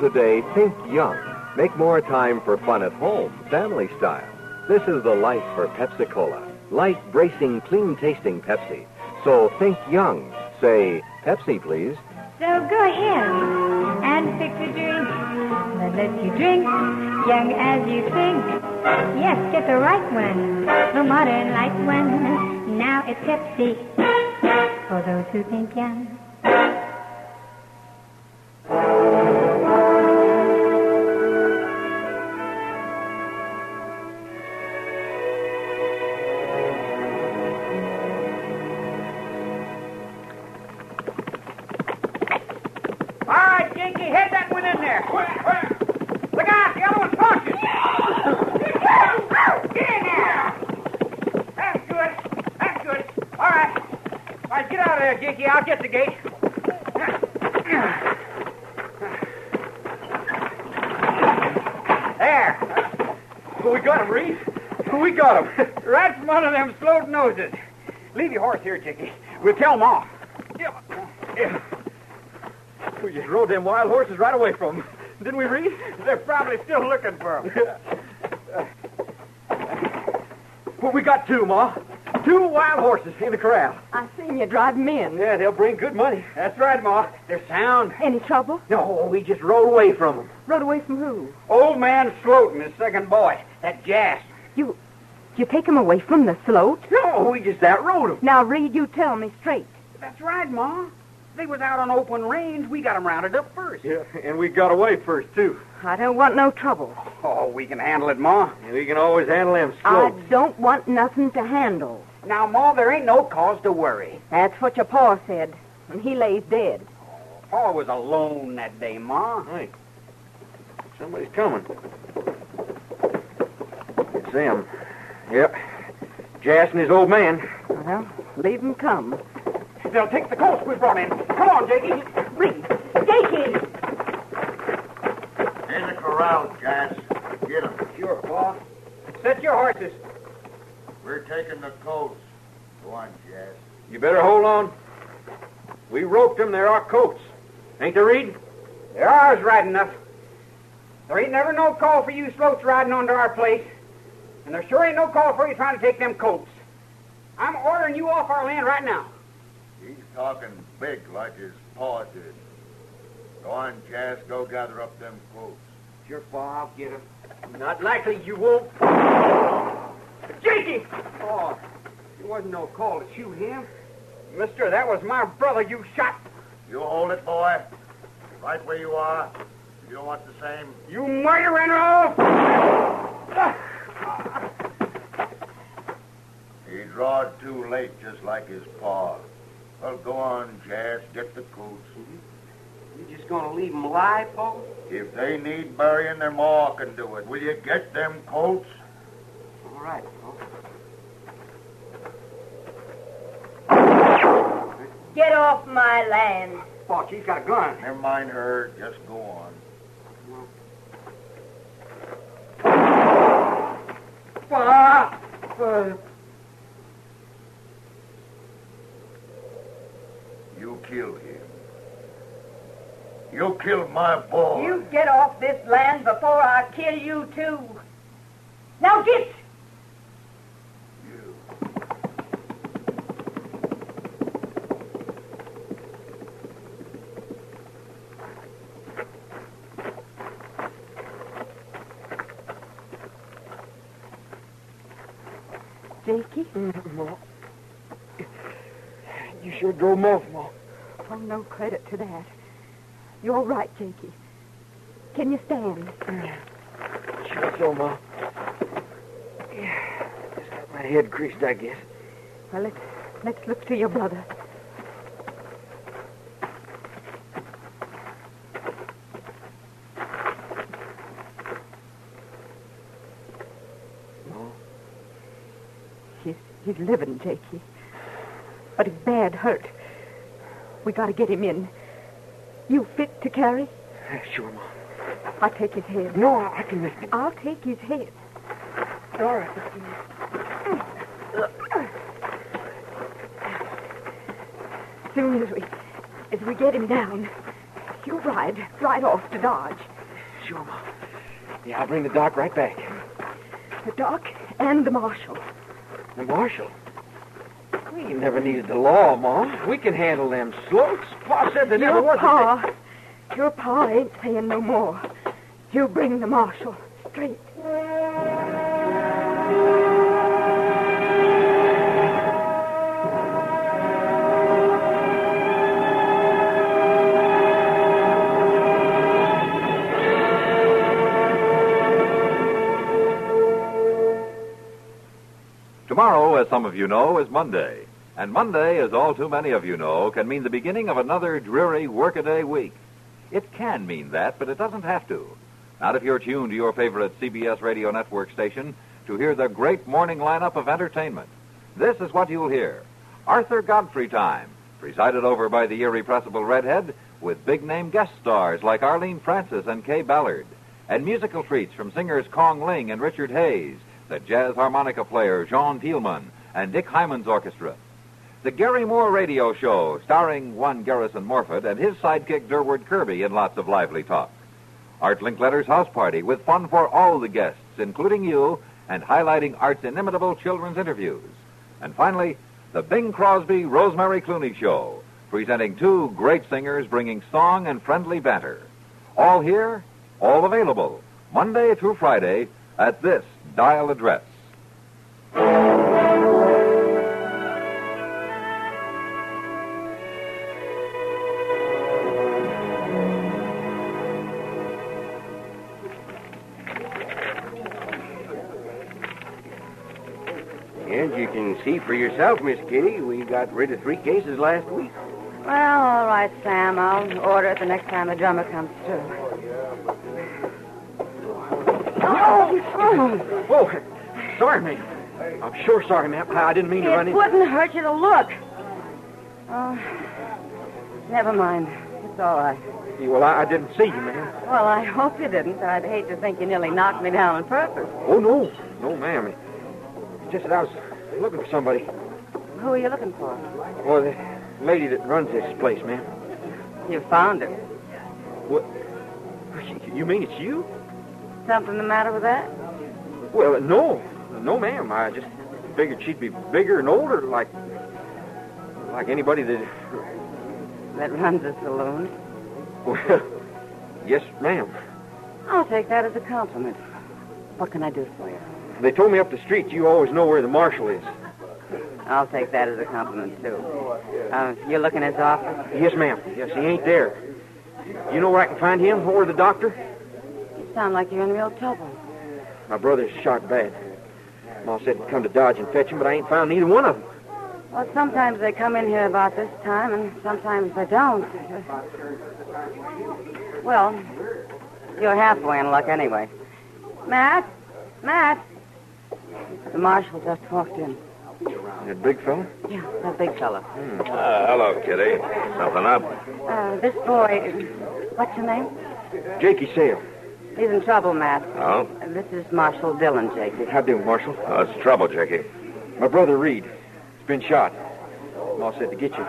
Today think young, make more time for fun at home, family style. This is the life for Pepsi Cola. Light, bracing, clean tasting Pepsi. So think young. Say, Pepsi, please. So go ahead and fix a drink that lets you drink young as you think. Yes, get the right one, the modern light one. Now it's Pepsi for those who think young. Get out of there, Jinky. I'll get the gate. There. We got him, Reed. We got him. right from under them Sloat noses. Leave your horse here, Jinky. We'll tell them off. Yeah. Yeah. We just rode them wild horses right away from them. Didn't we, Reed? They're probably still looking for them. well, we got two, Ma. Two wild horses in the corral. I seen you drive 'em in. Yeah, they'll bring good money. That's right, Ma. They're sound. Any trouble? No, we just rode away from them. Rode away from who? Old man Sloat and his second boy, that Jas. You, you take 'em away from the Sloat? No, we just outrode them. Now, Reed, you tell me straight. That's right, Ma. They was out on open range. We got 'em rounded up first. Yeah, and we got away first, too. I don't want no trouble. Oh, we can handle it, Ma. We can always handle them I don't want nothing to handle. Now, Ma, there ain't no cause to worry. That's what your pa said, and he lays dead. Pa was alone that day, Ma. Hey, somebody's coming. It's them. Yep. Jas and his old man. Well, leave 'em come. They'll take the colts we brought in. Come on, Jakey. Reed, Jakey! In the corral, Jas. Get him. Sure, Pa. Set your horses. We're taking the coats. Go on, Jas. You better hold on. We roped them. They're our coats. Ain't they, Reed? They're ours, right enough. There ain't never no call for you Sloats riding onto our place. And there sure ain't no call for you trying to take them coats. I'm ordering you off our land right now. He's talking big like his paw did. Go on, Jas. Go gather up them coats. Sure, Pa, I'll get him. Not likely you won't. Jakey! Oh, there wasn't no call to shoot him. Mister, that was my brother you shot. You hold it, boy. Right where you are. You don't want the same. You murdering off! He drawed too late, just like his paw. Well, go on, Jas. Get the coats. Mm-hmm. You just gonna leave him alive, Pa? If they need burying, their maw can do it. Will you get them coats? All right, Get off my land. Pa, she's got a gun. Never mind her. Just go on. Pa! Uh, You killed him. You killed my boy. You get off this land before I kill you, too. Now get! You. Ma. You sure drove him off, Ma. Oh, no credit to that. You're right, Jakey. Can you stand? Sure so, Ma. Yeah. Just got my head creased, I guess. Well, let's, let's look to your brother. Ma. He's, he's living, Jakey. But he's bad hurt. We gotta get him in. You fit to carry? Sure, Ma. I'll take his head. No, I I can lift him. I'll take his head. All right. Soon as we as we get him down, you ride right off to Dodge. Sure, Ma. Yeah, I'll bring the doc right back. The doc and the marshal. The marshal? We ain't never needed the law, Ma. We can handle them Sloats. Pa said there never Your was a pa, your pa ain't saying no more. You bring the marshal straight. As some of you know, is Monday. And Monday, as all too many of you know, can mean the beginning of another dreary workaday week. It can mean that, but it doesn't have to. Not if you're tuned to your favorite CBS radio network station to hear the great morning lineup of entertainment. This is what you'll hear. Arthur Godfrey time, presided over by the irrepressible redhead, with big name guest stars like Arlene Francis and Kaye Ballard, and musical treats from singers Kong Ling and Richard Hayes, the jazz harmonica player Jean Thielemans, and Dick Hyman's orchestra. The Garry Moore Radio Show, starring one Garrison Morfit and his sidekick Durward Kirby in lots of lively talk. Art Linkletter's house party with fun for all the guests, including you, and highlighting Art's inimitable children's interviews. And finally, the Bing Crosby Rosemary Clooney Show, presenting two great singers bringing song and friendly banter. All here, all available, Monday through Friday, at this dial address. And you can see for yourself, Miss Kitty, we got rid of three cases last week. Well, all right, Sam. I'll order it the next time the drummer comes through. Oh, oh, sorry, ma'am. I'm sure sorry, ma'am. I didn't mean to run It wouldn't hurt you to look. Oh, never mind. It's all right. Well, I, I didn't see you, ma'am. Well, I hope you didn't. I'd hate to think you nearly knocked me down on purpose. Oh, no. No, ma'am. It's just that I was looking for somebody. Who are you looking for? Well, the lady that runs this place, ma'am. You found her. What? You mean it's you? Something the matter with that? Well, no. No, ma'am. I just figured she'd be bigger and older, like like anybody that. That runs a saloon. Well, yes, ma'am. I'll take that as a compliment. What can I do for you? They told me up the street you always know where the marshal is. I'll take that as a compliment, too. Uh, you're looking at his office? Yes, ma'am. Yes, he ain't there. You know where I can find him or the doctor? You sound like you're in real trouble. My brother's shot bad. Ma said to come to Dodge and fetch him, but I ain't found neither one of them. Well, sometimes they come in here about this time, and sometimes they don't. Well, you're halfway in luck anyway. Matt? Matt? The marshal just walked in. That big fella? Yeah, that big fella. Uh, hello, Kitty. Something up? Uh, this boy, what's your name? Jakey Sale. He's in trouble, Matt. Oh? Uh, This is Marshal Dillon, Jakey. How do, you, Marshal? Oh, it's trouble, Jakey. My brother Reed. He's been shot. Ma said to get you.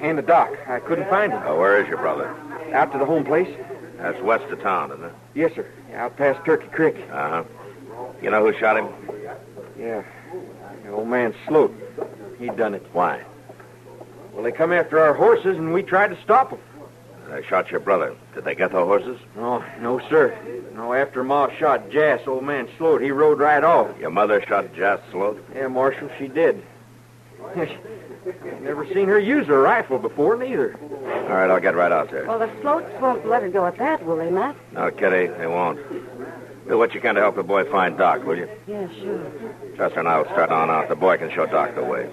And the doc. I couldn't find him. Oh, where is your brother? Out to the home place? That's west of town, isn't it? Yes, sir. Out past Turkey Creek. Uh-huh. You know who shot him? Yeah. The old man Sloat. He done it. Why? Well, they come after our horses, and we tried to stop them. They shot your brother. Did they get the horses? No, no, sir. No, after Ma shot Jas, old man Sloat, he rode right off. Your mother shot Jas Sloat? Yeah, Marshal, she did. Never seen her use a rifle before, neither. All right, I'll get right out there. Well, the Sloats won't let her go at that, will they, Matt? No, Kitty, they won't. Do what you can to help the boy find Doc, will you? Yeah, sure. Chester and I will start on out. The boy can show Doc the way.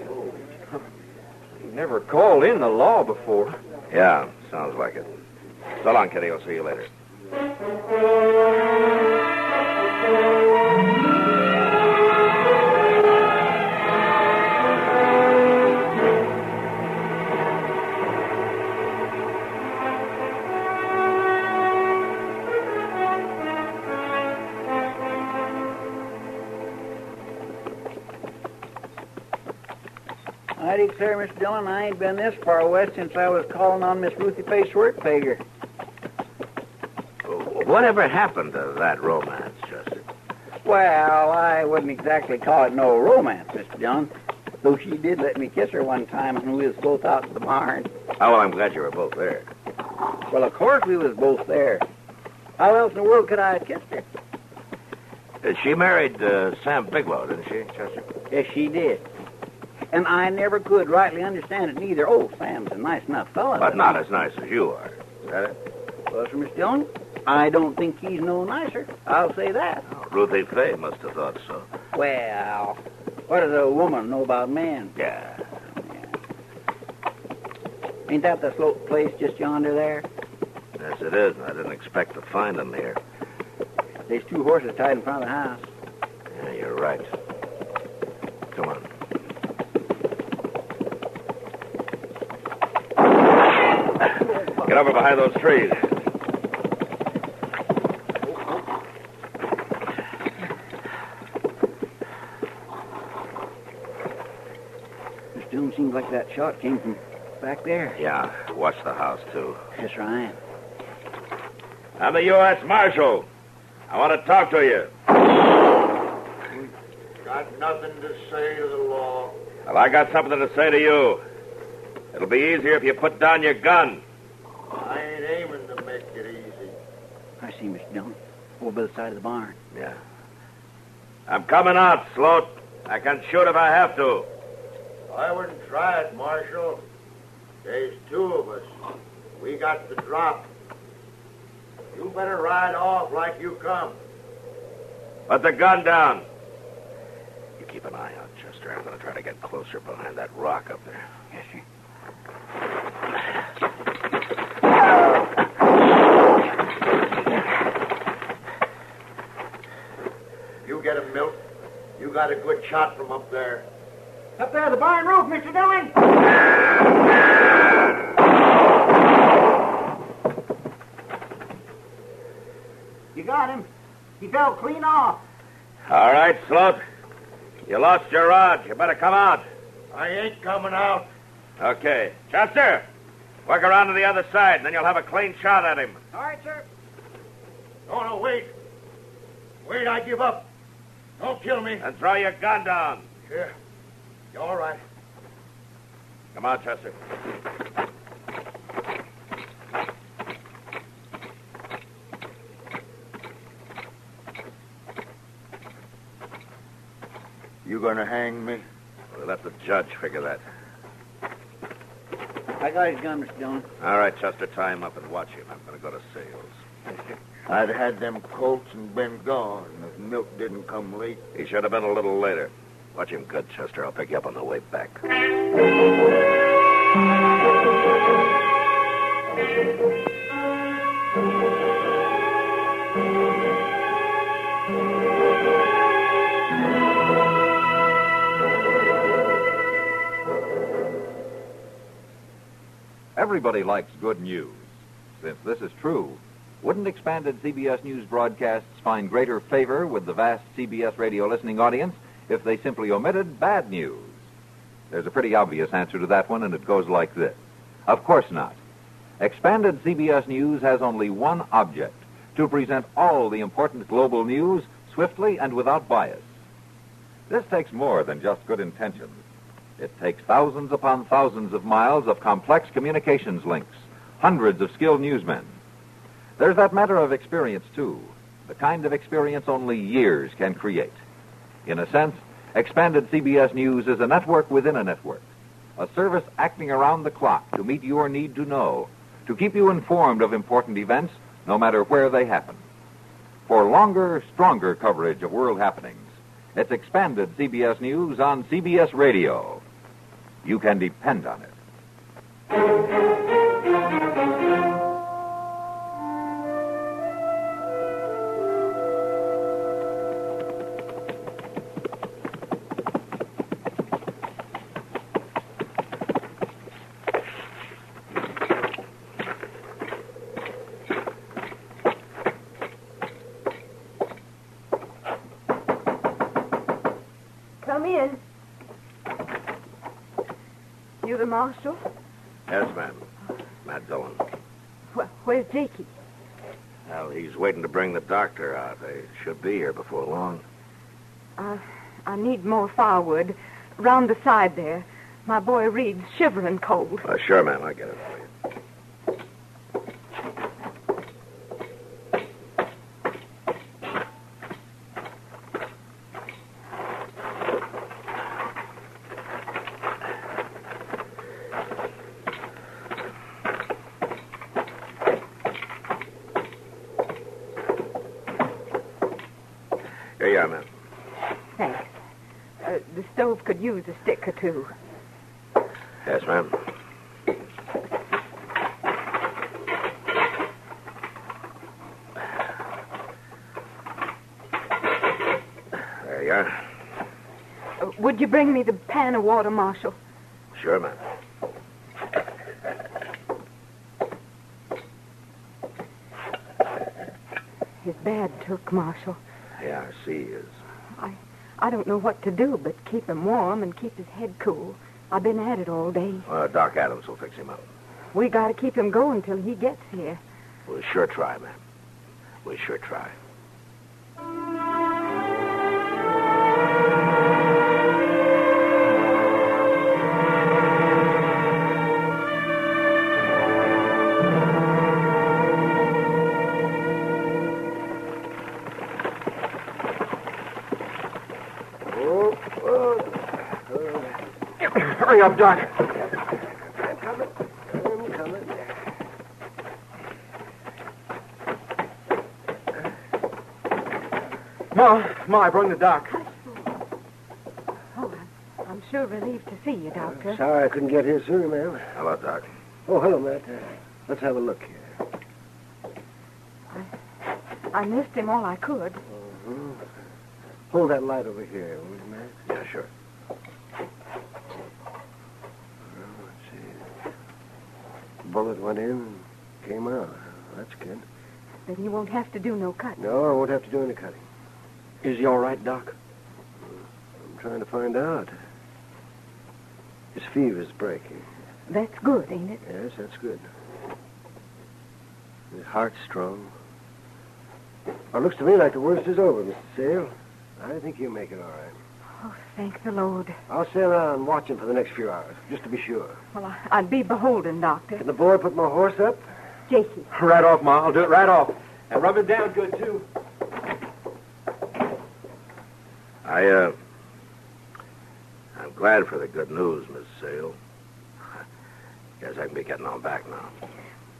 He never called in the law before. Yeah, sounds like it. So long, Kitty. I'll see you later. I declare, Miss Dillon, I ain't been this far west since I was calling on Miss Ruthie Face Workpager. Whatever happened to that romance, Chester? Well, I wouldn't exactly call it no romance, Mr. Dillon. Though she did let me kiss her one time when we was both out at the barn. Oh, well, I'm glad you were both there. Well, of course we was both there. How else in the world could I have kissed her? Uh, she married uh, Sam Bigelow, didn't she, Chester? Yes, she did. And I never could rightly understand it neither. Oh, Sam's a nice enough fellow. But not as nice as you are. Is that it? Well, sir, Miss Dillon, I don't think he's no nicer. I'll say that. Oh, Ruthie Fay must have thought so. Well, what does a woman know about men? Yeah. Ain't that the Sloat place just yonder there? Yes, it is. I didn't expect to find them here. There's two horses tied in front of the house. Yeah, you're right. Come on. Get over behind those trees. Miss Dillon seems like that shot came from back there. Yeah, watch the house, too. Yes, Ryan. I'm the U.S. Marshal. I want to talk to you. Got nothing to say to the law. Well, I got something to say to you. It'll be easier if you put down your gun. I ain't aiming to make it easy. I see, Mr. Dillon. Over by the side of the barn. Yeah. I'm coming out, Sloat. I can shoot if I have to. I wouldn't try it, Marshal. There's two of us. We got the drop. You better ride off like you come. Put the gun down. You keep an eye out, Chester. I'm going to try to get closer behind that rock up there. Yes, sir. You get him, Milt. You got a good shot from up there. Up there, the barn roof, Mr. Dillon. You got him. He fell clean off. All right, Sloat. You lost your rod. You better come out. I ain't coming out. Okay. Chester, work around to the other side, and then you'll have a clean shot at him. All right, sir. No, no, wait. Wait, I give up. Don't kill me. And throw your gun down. Yeah. You all right? Come on, Chester. You gonna hang me? We'll let the judge figure that. I got his gun, Mr. Dillon. All right, Chester, tie him up and watch him. I'm going to go to sales. I'd had them colts and been gone if Milt didn't come late. He should have been a little later. Watch him good, Chester. I'll pick you up on the way back. Everybody likes good news. Since this is true, wouldn't expanded CBS News broadcasts find greater favor with the vast CBS radio listening audience if they simply omitted bad news? There's a pretty obvious answer to that one, and it goes like this Of course not. Expanded CBS News has only one object to present all the important global news swiftly and without bias. This takes more than just good intentions. It takes thousands upon thousands of miles of complex communications links, hundreds of skilled newsmen. There's that matter of experience, too, the kind of experience only years can create. In a sense, Expanded CBS News is a network within a network, a service acting around the clock to meet your need to know, to keep you informed of important events, no matter where they happen. For longer, stronger coverage of world happenings, it's Expanded CBS News on CBS Radio. You can depend on it. Marshal? Yes, ma'am. Matt Dillon. Well, where's Jakey? Well, he's waiting to bring the doctor out. They should be here before long. I, I need more firewood. Round the side there. My boy Reed's shivering cold. Uh, sure, ma'am. I'll get it for you. Here you are, ma'am. Thanks. Uh, the stove could use a stick or two. Yes, ma'am. There you are. Uh, would you bring me the pan of water, Marshal? Sure, ma'am. His bad took, Marshal. Yeah, I see he is. I, don't know what to do but keep him warm and keep his head cool. I've been at it all day. Uh, Doc Adams will fix him up. We got to keep him going till he gets here. We'll sure try, ma'am. We'll sure try. Hurry up, Doc. I'm coming. I'm coming. Ma, Ma, I brought the doc. Oh, I'm, I'm sure relieved to see you, Doctor. Sorry I couldn't get here sooner, ma'am. Hello, Doc. Oh, hello, Matt. Uh, let's have a look here. I missed him all I could. Mhm. Hold that light over here, will you, Matt? Yeah, sure. Well, let's see. Bullet went in and came out. That's good. Then you won't have to do no cutting. No, I won't have to do any cutting. Is he all right, Doc? I'm trying to find out. His fever's breaking. That's good, ain't it? Yes, that's good. His heart's strong. Well, it looks to me like the worst is over, Mr. Sale. I think you'll make it all right. Oh, thank the Lord. I'll stay around watching for the next few hours, just to be sure. Well, I, I'd be beholden, Doctor. Can the boy put my horse up? Jakey. Right off, Ma. I'll do it right off. And rub it down good, too. I, uh. I'm glad for the good news, Miss Sale. Guess I can be getting on back now.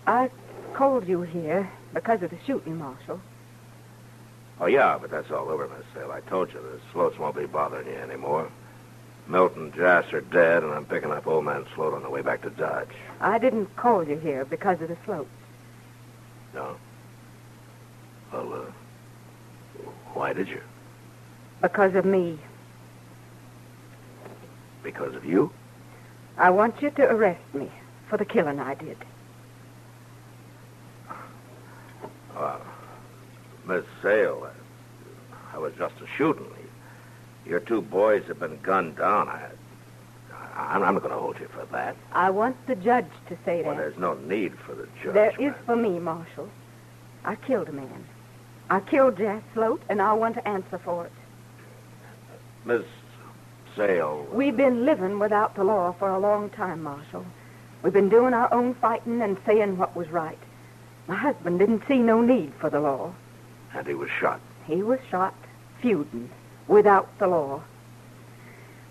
I called you here because of the shooting, Marshal. Oh, yeah, but that's all over, Miss Sale. I told you the Sloats won't be bothering you anymore. Milton and Jas are dead, and I'm picking up old man Sloat on the way back to Dodge. I didn't call you here because of the Sloat. No? Well, uh, why did you? Because of me. Because of you? I want you to arrest me for the killing I did. Uh, Miss Sale, I, was just a shooting. Your two boys have been gunned down. I, I'm not going to hold you for that. I want the judge to say Well, that. there's no need for the judge. There is for me, Marshal. I killed a man. I killed Jack Sloat, and I want to answer for it. Miss Sale. We've been living without the law for a long time, Marshal. We've been doing our own fighting and saying what was right. My husband didn't see no need for the law. And he was shot. He was shot, feuding, without the law.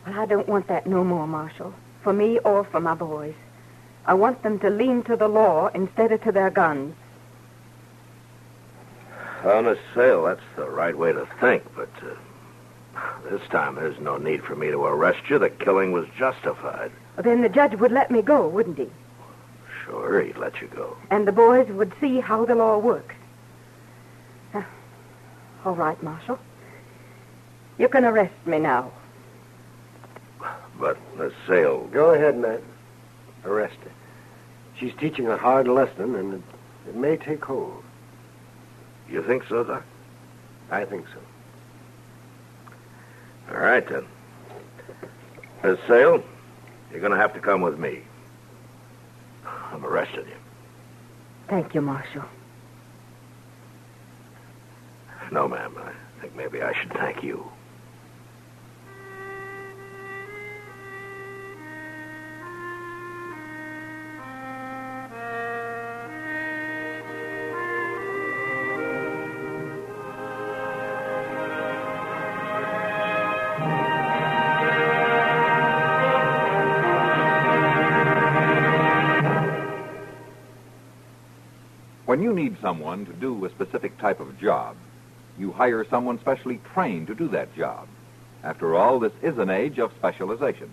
Well, I don't want that no more, Marshal, for me or for my boys. I want them to lean to the law instead of to their guns. On a sale, that's the right way to think, but uh, this time there's no need for me to arrest you. The killing was justified. Well, then the judge would let me go, wouldn't he? Sure, he'd let you go. And the boys would see how the law works. All right, Marshal. You can arrest me now. But the sale. Go ahead, Matt. Arrest her. She's teaching a hard lesson, and it, it may take hold. You think so, Doc? I think so. All right, then. Miss Sale, you're going to have to come with me. I'm arresting you. Thank you, Marshal. No, ma'am. I think maybe I should thank you. When you need someone to do a specific type of job, you hire someone specially trained to do that job. After all, this is an age of specialization.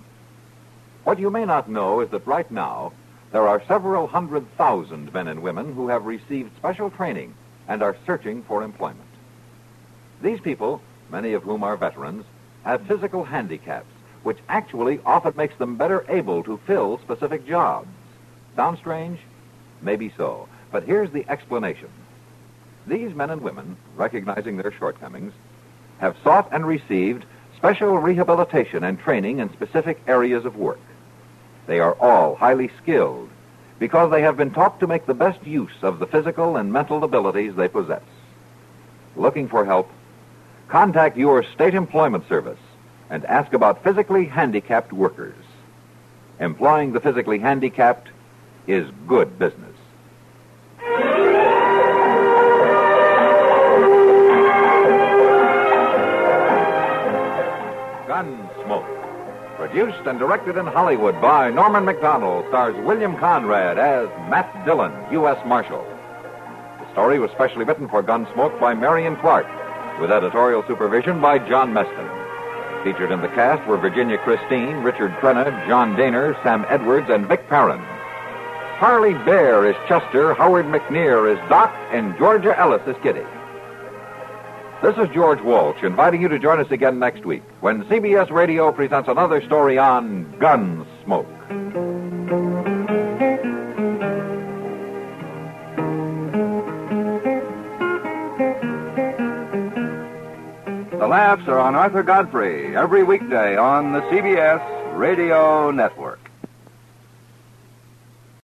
What you may not know is that right now, there are several hundred thousand men and women who have received special training and are searching for employment. These people, many of whom are veterans, have physical handicaps, which actually often makes them better able to fill specific jobs. Sound strange? Maybe so. But here's the explanation. These men and women, recognizing their shortcomings, have sought and received special rehabilitation and training in specific areas of work. They are all highly skilled because they have been taught to make the best use of the physical and mental abilities they possess. Looking for help? Contact your state employment service and ask about physically handicapped workers. Employing the physically handicapped is good business. Produced and directed in Hollywood by Norman Macdonnell, stars William Conrad as Matt Dillon, U.S. Marshal. The story was specially written for Gunsmoke by Marion Clark, with editorial supervision by John Meston. Featured in the cast were Virginia Christine, Richard Crenna, John Dehner, Sam Edwards, and Vic Perrin. Parley Baer is Chester, Howard McNear is Doc, and Georgia Ellis is Kitty. This is George Walsh inviting you to join us again next week when CBS Radio presents another story on Gunsmoke. The laughs are on Arthur Godfrey every weekday on the CBS Radio Network.